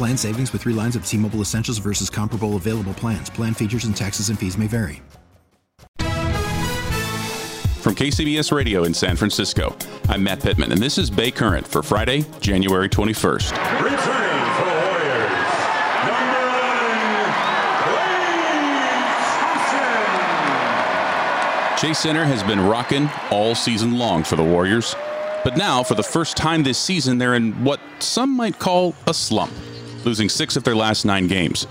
Plan savings with three lines of T Mobile Essentials versus comparable available plans. Plan features and taxes and fees may vary. From KCBS Radio in San Francisco, I'm Matt Pittman, and this is Bay Current for Friday, January 21st. Returning for the Warriors, number one, Chase Center has been rocking all season long for the Warriors. But now, for the first time this season, they're in what some might call a slump losing six of their last nine games.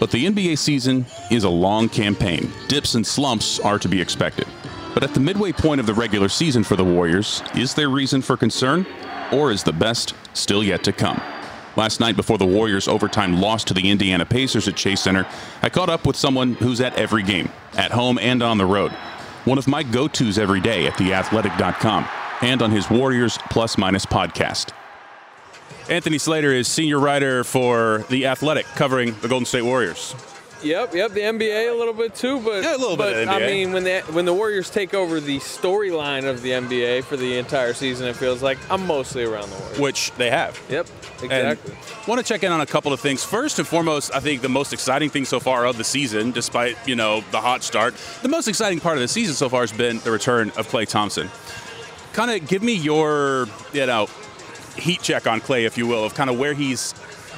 But the NBA season is a long campaign. Dips and slumps are to be expected. But at the midway point of the regular season for the Warriors, is there reason for concern? Or is the best still yet to come? Last night, before the Warriors' overtime loss to the Indiana Pacers at Chase Center, I caught up with someone who's at every game, at home and on the road. One of my go tos every day at theathletic.com and on his Warriors Plus Minus podcast. Anthony Slater is senior writer for The Athletic, covering the Golden State Warriors. Yep, yep, the NBA a little bit too, but yeah, a little but, bit. I mean, when the when the Warriors take over the storyline of the NBA for the entire season, it feels like I'm mostly around the Warriors, which they have. Yep, exactly. And want to check in on a couple of things. First and foremost, I think the most exciting thing so far of the season, despite you know the hot start, the most exciting part of the season so far has been the return of Klay Thompson. Kind of give me your you know heat check on Klay, if you will, of kind of where he's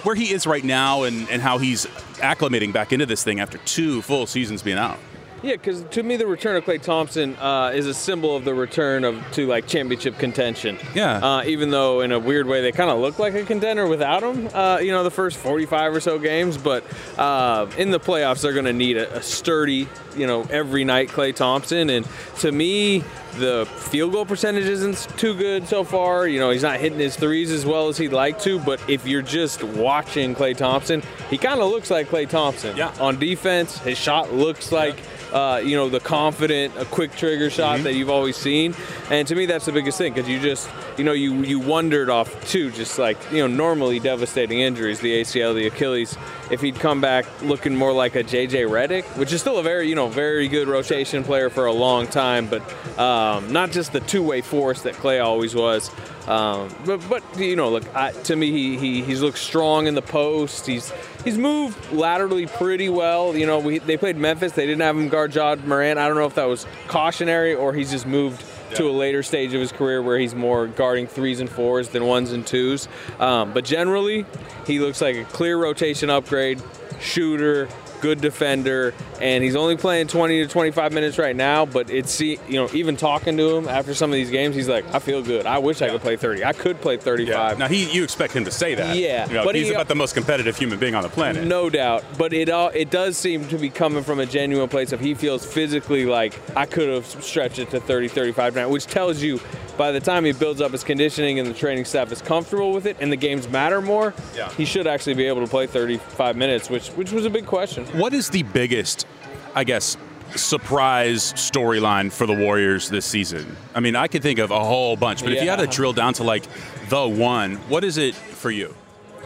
where he is right now and, and how he's acclimating back into this thing after two full seasons being out. Yeah, because to me, the return of Klay Thompson uh, is a symbol of the return of to like championship contention. Yeah. Uh, even though in a weird way they kind of look like a contender without him, uh, you know, the first 45 or so games. But uh, in the playoffs, they're going to need a, a, sturdy, you know, every night Klay Thompson. And to me, the field goal percentage isn't too good so far. You know, he's not hitting his threes as well as he'd like to. But if you're just watching Klay Thompson, he kind of looks like Klay Thompson. Yeah. On defense, his shot looks like. Yeah uh, you know, the confident, a quick trigger shot mm-hmm. that you've always seen. And to me, that's the biggest thing because you just, you know, you you wondered off too, just like you know, normally devastating injuries, the ACL, the Achilles. If he'd come back looking more like a JJ Redick, which is still a very, you know, very good rotation player for a long time, but um, not just the two-way force that Klay always was. Um, but, but you know, look I, to me, he, he he's looked strong in the post. He's he's moved laterally pretty well. You know, we, they played Memphis. They didn't have him guard Ja Morant. I don't know if that was cautionary or he's just moved yeah. to a later stage of his career where he's more guarding threes and fours than ones and twos. Um, but generally, he looks like a clear rotation upgrade, shooter, good defender, and he's only playing 20 to 25 minutes right now. But it's you know even talking to him after some of these games, he's like, I feel good. I wish I could play 30. I could play 35. Yeah. Now he, you expect him to say that. Yeah, you know, but he's he, about the most competitive human being on the planet. No doubt, but it all it does seem to be coming from a genuine place of he feels physically like I could have stretched it to 30, 35 now, which tells you by the time he builds up his conditioning and the training staff is comfortable with it and the games matter more, yeah. he should actually be able to play 35 minutes, which which was a big question. What is the biggest, I guess, surprise storyline for the Warriors this season? I mean, I could think of a whole bunch, but yeah. if you had to drill down to like the one, what is it for you?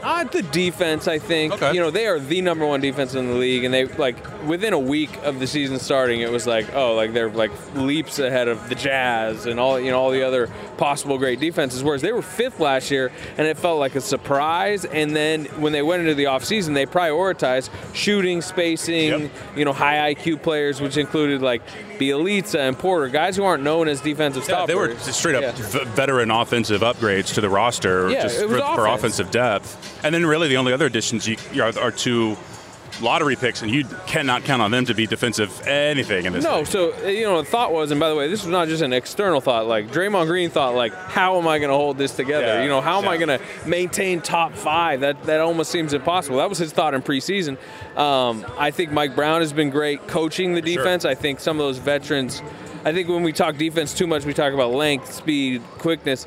Uh, the defense, I think. Okay. You know, they are the number one defense in the league, and they like within a week of the season starting, it was like, oh, like they're like leaps ahead of the Jazz and all you know all the other possible great defenses. Whereas they were fifth last year, and it felt like a surprise. And then when they went into the offseason, they prioritized shooting, spacing, yep. you know, high IQ players, which included like Bjelica and Porter, guys who aren't known as defensive yeah, stoppers. They were straight up yeah. veteran offensive upgrades to the roster, yeah, just for, for offensive depth. And then really the only other additions you, are, are two lottery picks, and you cannot count on them to be defensive anything in this. No, league. so uh, you know the thought was, and by the way, this was not just an external thought. Like Draymond Green thought, like, how am I going to hold this together? Yeah, you know, how am I going to maintain top five? That that almost seems impossible. That was his thought in preseason. Um, I think Mike Brown has been great coaching the defense. I think some of those veterans. I think when we talk defense too much, we talk about length, speed, quickness.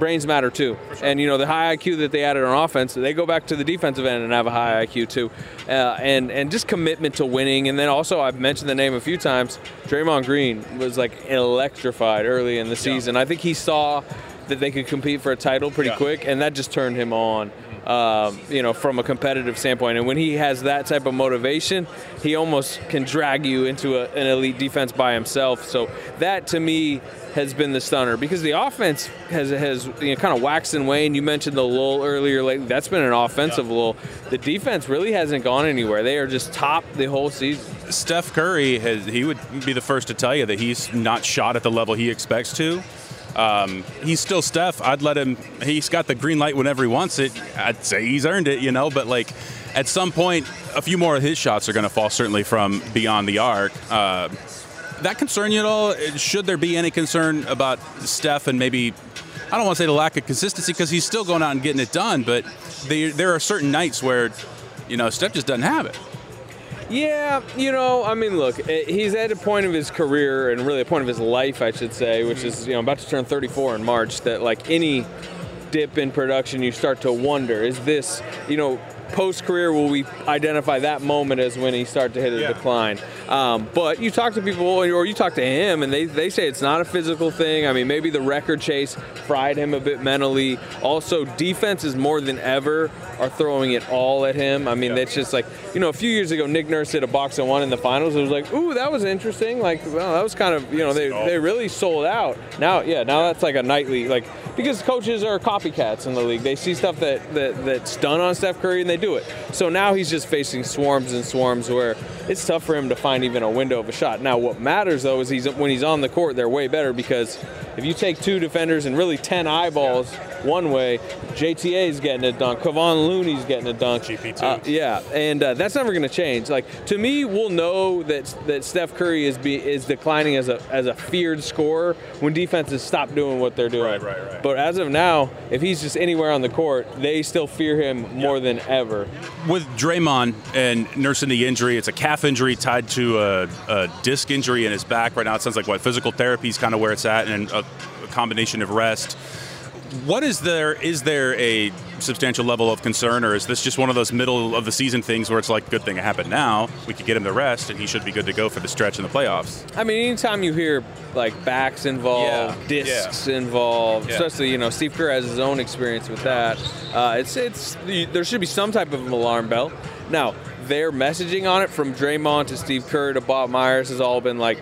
Brains matter too, and you know the high IQ that they added on offense, they go back to the defensive end and have a high IQ too, uh, and and just commitment to winning. And then also I've mentioned the name a few times. Draymond Green was like electrified early in the season. I think he saw that they could compete for a title pretty Yeah. quick, and that just turned him on. Um, you know, from a competitive standpoint, and when he has that type of motivation, he almost can drag you into a, an elite defense by himself. So that to me has been the stunner because the offense has has you know, kind of waxed and waned. You mentioned the lull earlier lately. That's been an offensive lull. The defense really hasn't gone anywhere. They are just top the whole season. Steph Curry has he would be the first to tell you that he's not shot at the level he expects to. Um, he's still Steph. I'd let him. He's got the green light whenever he wants it. I'd say he's earned it, you know. But like, at some point, a few more of his shots are going to fall certainly from beyond the arc. Uh, that concern you at all? Should there be any concern about Steph and maybe? I don't want to say the lack of consistency because he's still going out and getting it done. But they, there are certain nights where, you know, Steph just doesn't have it. Yeah, you know, I mean, look, eh, he's at a point of his career and really a point of his life, I should say, which is, you know, about to turn 34 in March, that like any dip in production, you start to wonder, is this, you know, post career, will we identify that moment as when he started to hit a Yeah. decline? Um, but you talk to people, or you talk to him, and they, they say it's not a physical thing. I mean, maybe the record chase fried him a bit mentally. Also, defenses more than ever are throwing it all at him. I mean, that's just like, you know, a few years ago, Nick Nurse hit a box and one in the finals. It was like, ooh, that was interesting. Like, well, that was kind of, you know, they, they really sold out. Now, yeah, now that's like a nightly, like, because coaches are copycats in the league. They see stuff that, that that's done on Steph Curry and they do it. So now he's just facing swarms and swarms where it's tough for him to find even a window of a shot. Now, what matters though is he's when he's on the court, they're way better because if you take two defenders and really ten eyeballs one way, JTA is getting a dunk, Kevon Looney's getting a dunk. GP2. Uh, yeah, and uh, that's never going to change. Like to me, we'll know that that Steph Curry is be, is declining as a as a feared scorer when defenses stop doing what they're doing. Right, right, right. But as of now, if he's just anywhere on the court, they still fear him more than ever. with Draymond and nursing the injury, it's a calf injury tied to a, a disc injury in his back right now. It sounds like what physical therapy is kind of where it's at, and a, a combination of rest. What is there? Is there a substantial level of concern, or is this just one of those middle of the season things where it's like, good thing it happened now. We could get him the rest, and he should be good to go for the stretch in the playoffs. I mean, anytime you hear like backs involved, Yeah, discs involved, Yeah. especially you know Steve Kerr has his own experience with that. Uh, it's it's there should be some type of an alarm bell. Now their messaging on it from Draymond to Steve Kerr to Bob Myers has all been like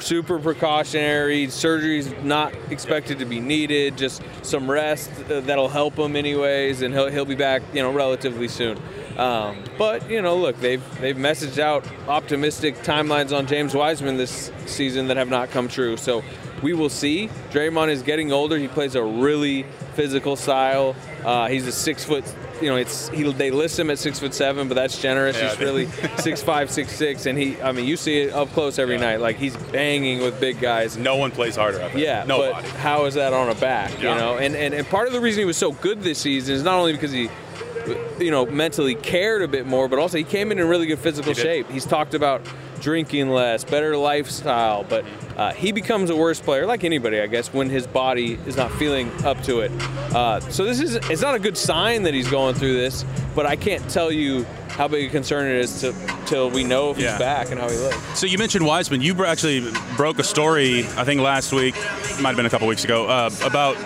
super precautionary. Surgery's not expected to be needed. Just some rest uh, that'll help him anyways, and he'll he'll be back you know relatively soon. Um, but you know, look, they've they've messaged out optimistic timelines on James Wiseman this season that have not come true. So we will see. Draymond is getting older. He plays a really physical style. Uh, he's a six foot. You know, it's he, they list him at six foot seven, but that's generous. Yeah, he's really six five, six six, and he. I mean, you see it up close every night. Like he's banging with big guys. No one plays harder. Yeah, nobody. but how is that on a back? You know, and, and and part of the reason he was so good this season is not only because he, you know, mentally cared a bit more, but also he came in in really good physical did. shape. He's talked about drinking less, better lifestyle, but uh, he becomes a worse player, like anybody, I guess, when his body is not feeling up to it. Uh, so this is it's not a good sign that he's going through this, but I can't tell you how big a concern it is to, till we know if Yeah. he's back and how he looks. So you mentioned Wiseman. You actually broke a story, I think last week, might have been a couple weeks ago, uh, about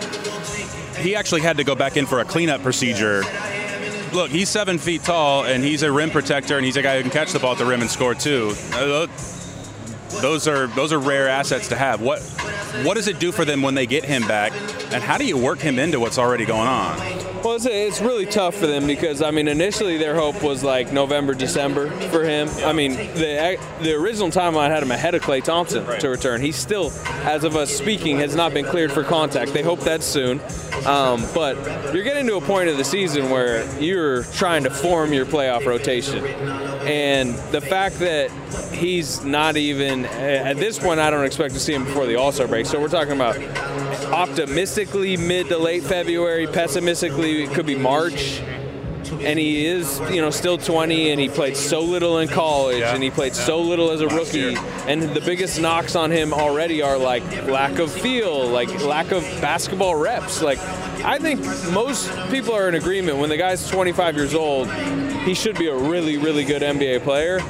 he actually had to go back in for a cleanup procedure. Look, he's seven feet tall, and he's a rim protector, and he's a guy who can catch the ball at the rim and score too. Uh, Tho- those are those are rare assets to have. What what does it do for them when they get him back, and how do you work him into what's already going on? Well, it's, it's really tough for them because I mean, initially their hope was like November, December for him. I mean, the the original timeline had him ahead of Klay Thompson to return. He still, as of us speaking, has not been cleared for contact. They hope that's soon. Um, but you're getting to a point of the season where you're trying to form your playoff rotation, and the fact that he's not even at this point, I don't expect to see him before the All Star break. So we're talking about optimistically mid to late February, pessimistically it could be March. And he is, you know, still 20, and he played so little in college, Yeah. and he played so little as a rookie. And the biggest knocks on him already are like lack of feel, like lack of basketball reps. Like, I think most people are in agreement when the guy's 25 years old, he should be a really, really good NBA player.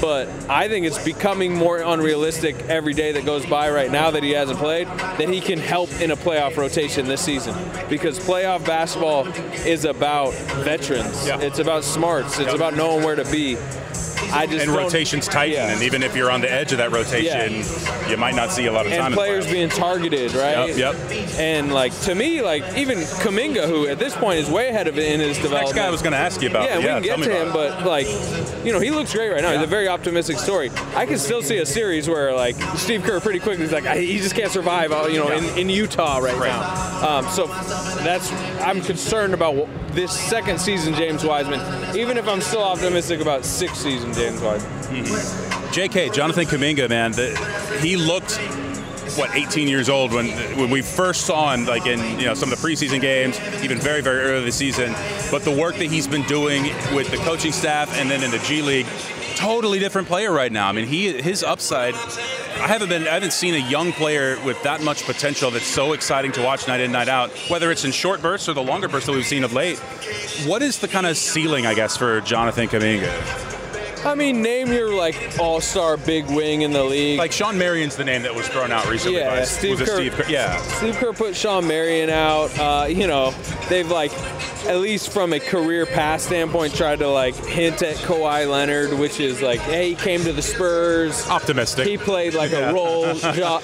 But I think it's becoming more unrealistic every day that goes by right now that he hasn't played that he can help in a playoff rotation this season. Because playoff basketball is about veterans. Yeah. It's about smarts. It's Yep. about knowing where to be. I just And rotations tighten, Yeah. and even if you're on the edge of that rotation, you might not see a lot of time. and in players being targeted, right? Yep, yep. And like to me, like even Kuminga, who at this point is way ahead of it in his development. Next guy I was going to ask you about. Yeah, but we can tell get to him, it. but like, you know, he looks great right now. He's a very optimistic story. I can still see a series where like Steve Kerr pretty quickly is like, he just can't survive, you know, in, in Utah right, now. Um, so that's I'm concerned about this second season James Wiseman. Even if I'm still optimistic about sixth season James Wiseman. Mm-hmm. J.K. Jonathan Kuminga, man, the, he looked what 18 years old when when we first saw him, like in you know some of the preseason games, even very very early this season. But the work that he's been doing with the coaching staff and then in the G League, totally different player right now. I mean, he his upside. I haven't been I haven't seen a young player with that much potential that's so exciting to watch night in night out. Whether it's in short bursts or the longer bursts that we've seen of late. What is the kind of ceiling, I guess, for Jonathan Kuminga? I mean, name your like all-star big wing in the league. Like Shawn Marion's the name that was thrown out recently. Yeah, by Steve Kerr. Steve Kerr. Yeah. Steve Kerr put Shawn Marion out. Uh, you know, they've like, at least from a career pass standpoint, tried to like hint at Kawhi Leonard, which is like, hey, he came to the Spurs. Optimistic. He played like Yeah. a role.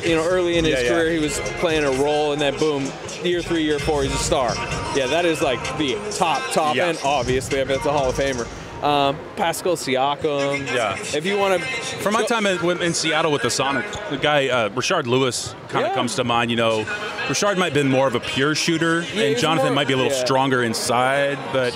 You know, early in his Yeah, yeah. career, he was playing a role, and then boom, year three, year four, he's a star. Yeah, that is like the top, top Yeah. end. Obviously, I bet it's a Hall of Famer. Um, Pascal Siakam. Yeah. If you want to, From my time in, in Seattle with the Sonic, the guy uh, Rashard Lewis kind of Yeah. comes to mind. You know, Richard might have been more of a pure shooter, Yeah, and Jonathan more- might be a little yeah. stronger inside. But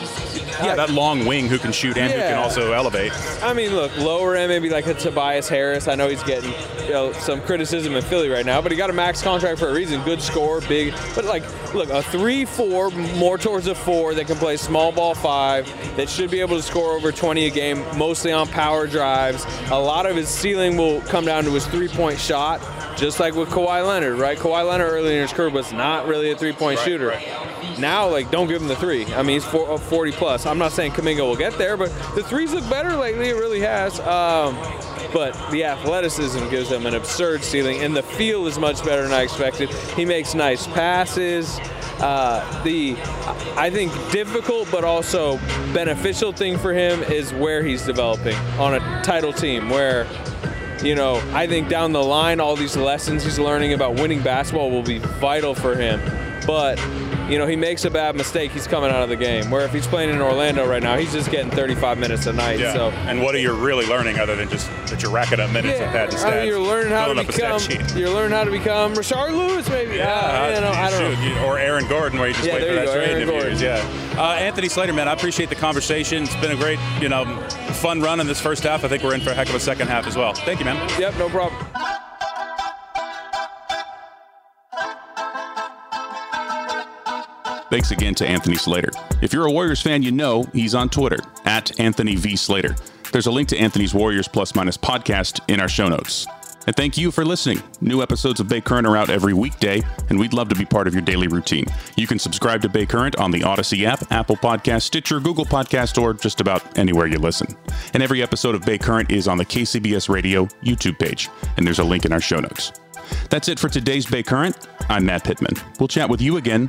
yeah, that long wing who can shoot and who can also elevate. I mean, look, lower end, maybe like a Tobias Harris. I know he's getting you know, some criticism in Philly right now, but he got a max contract for a reason. Good score, big. But like, look, a three-four, more towards a four that can play small ball five, that should be able to score over 20 a game, mostly on power drives. A lot of his ceiling will come down to his three-point shot, just like with Kawhi Leonard, right? Kawhi Leonard early in his career was not really a three-point shooter. Now, like, don't give him the three. I mean, he's four, uh, 40 plus. I'm not saying Kuminga will get there, but the threes look better lately. It really has. Um, but the athleticism gives him an absurd ceiling, and the feel is much better than I expected. He makes nice passes. Uh, the, I think, difficult but also beneficial thing for him is where he's developing on a title team where you know, I think down the line, all these lessons he's learning about winning basketball will be vital for him. But, you know, he makes a bad mistake, he's coming out of the game. Where if he's playing in Orlando right now, he's just getting 35 minutes a night. Yeah. So, And what are you really learning other than just that you're racking up minutes and padding I stats? mean, you're learning how to filling up a become. You're learning how to become Rashard Lewis, maybe. Yeah, Uh, you know, I don't shoot, know. Or Aaron Gordon, where you just Yeah, wait for that trade Aaron in a few Yeah. Uh, Anthony Slater, man, I appreciate the conversation. It's been a great, you know, fun run in this first half. I think we're in for a heck of a second half as well. Thank you, man. Yep, no problem. Thanks again to Anthony Slater. If you're a Warriors fan, you know he's on Twitter at Anthony V. Slater. There's a link to Anthony's Warriors Plus Minus podcast in our show notes. And thank you for listening. New episodes of Bay Current are out every weekday, and we'd love to be part of your daily routine. You can subscribe to Bay Current on the Audacy app, Apple Podcast, Stitcher, Google Podcast, or just about anywhere you listen. And every episode of Bay Current is on the KCBS Radio YouTube page, and there's a link in our show notes. That's it for today's Bay Current. I'm Matt Pittman. We'll chat with you again